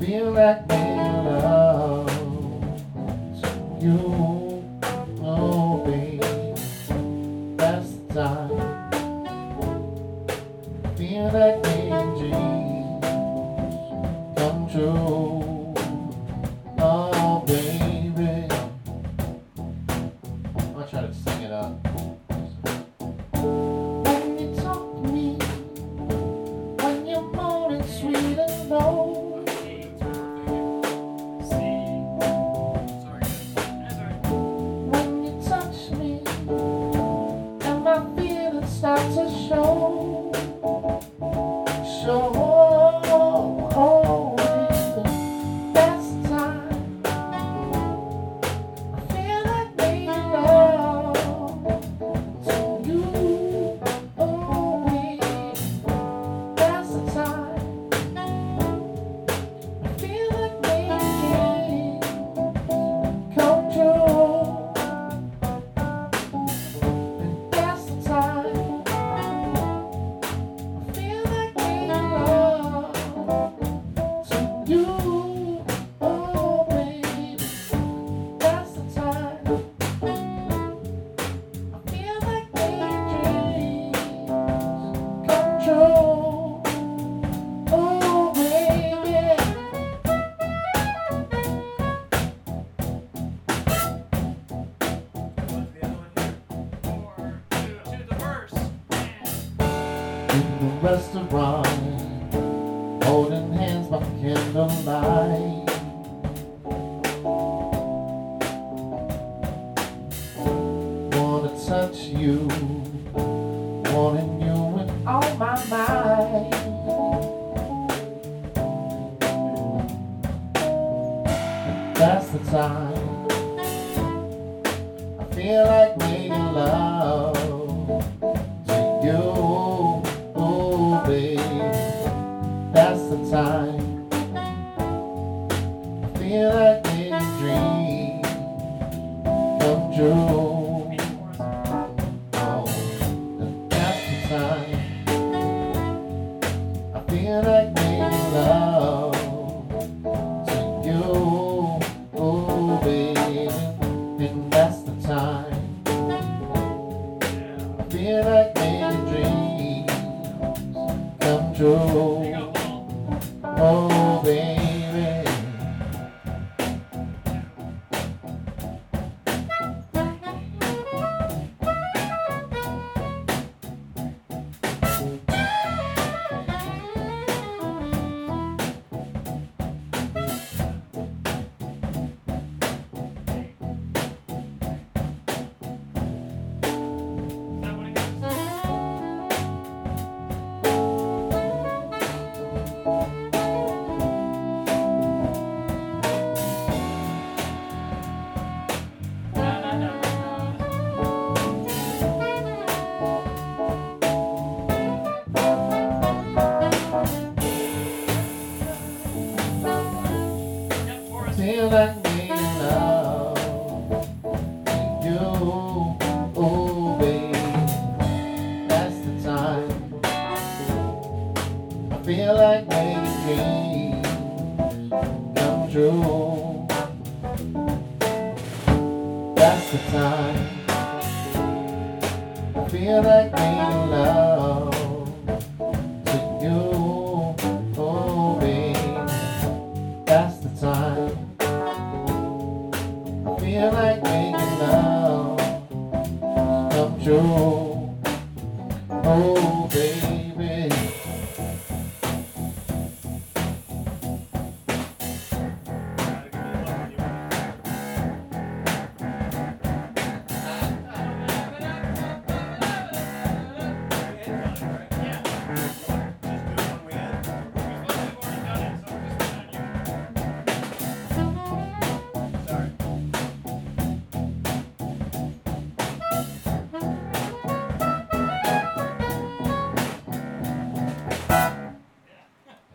feel like being loved. You know, babe, that's the time. Feel like being dreams come true. Oh, baby. I'm gonna try to sing it up. When you talk to me, when you're more sweet and low. 牵着手。In the restaurant, holding hands by candlelight. Wanna touch you, wanting you with all my might. That's the time I feel like making love time. I feel like making dreams come true. Oh, that's the time. I feel like making love to you, oh babe. And that's the time. Like making dreams come true. Oh, Feel like you, oh. That's the time. I feel like making dreams come true. That's the time. I feel like making love feel like making love come true.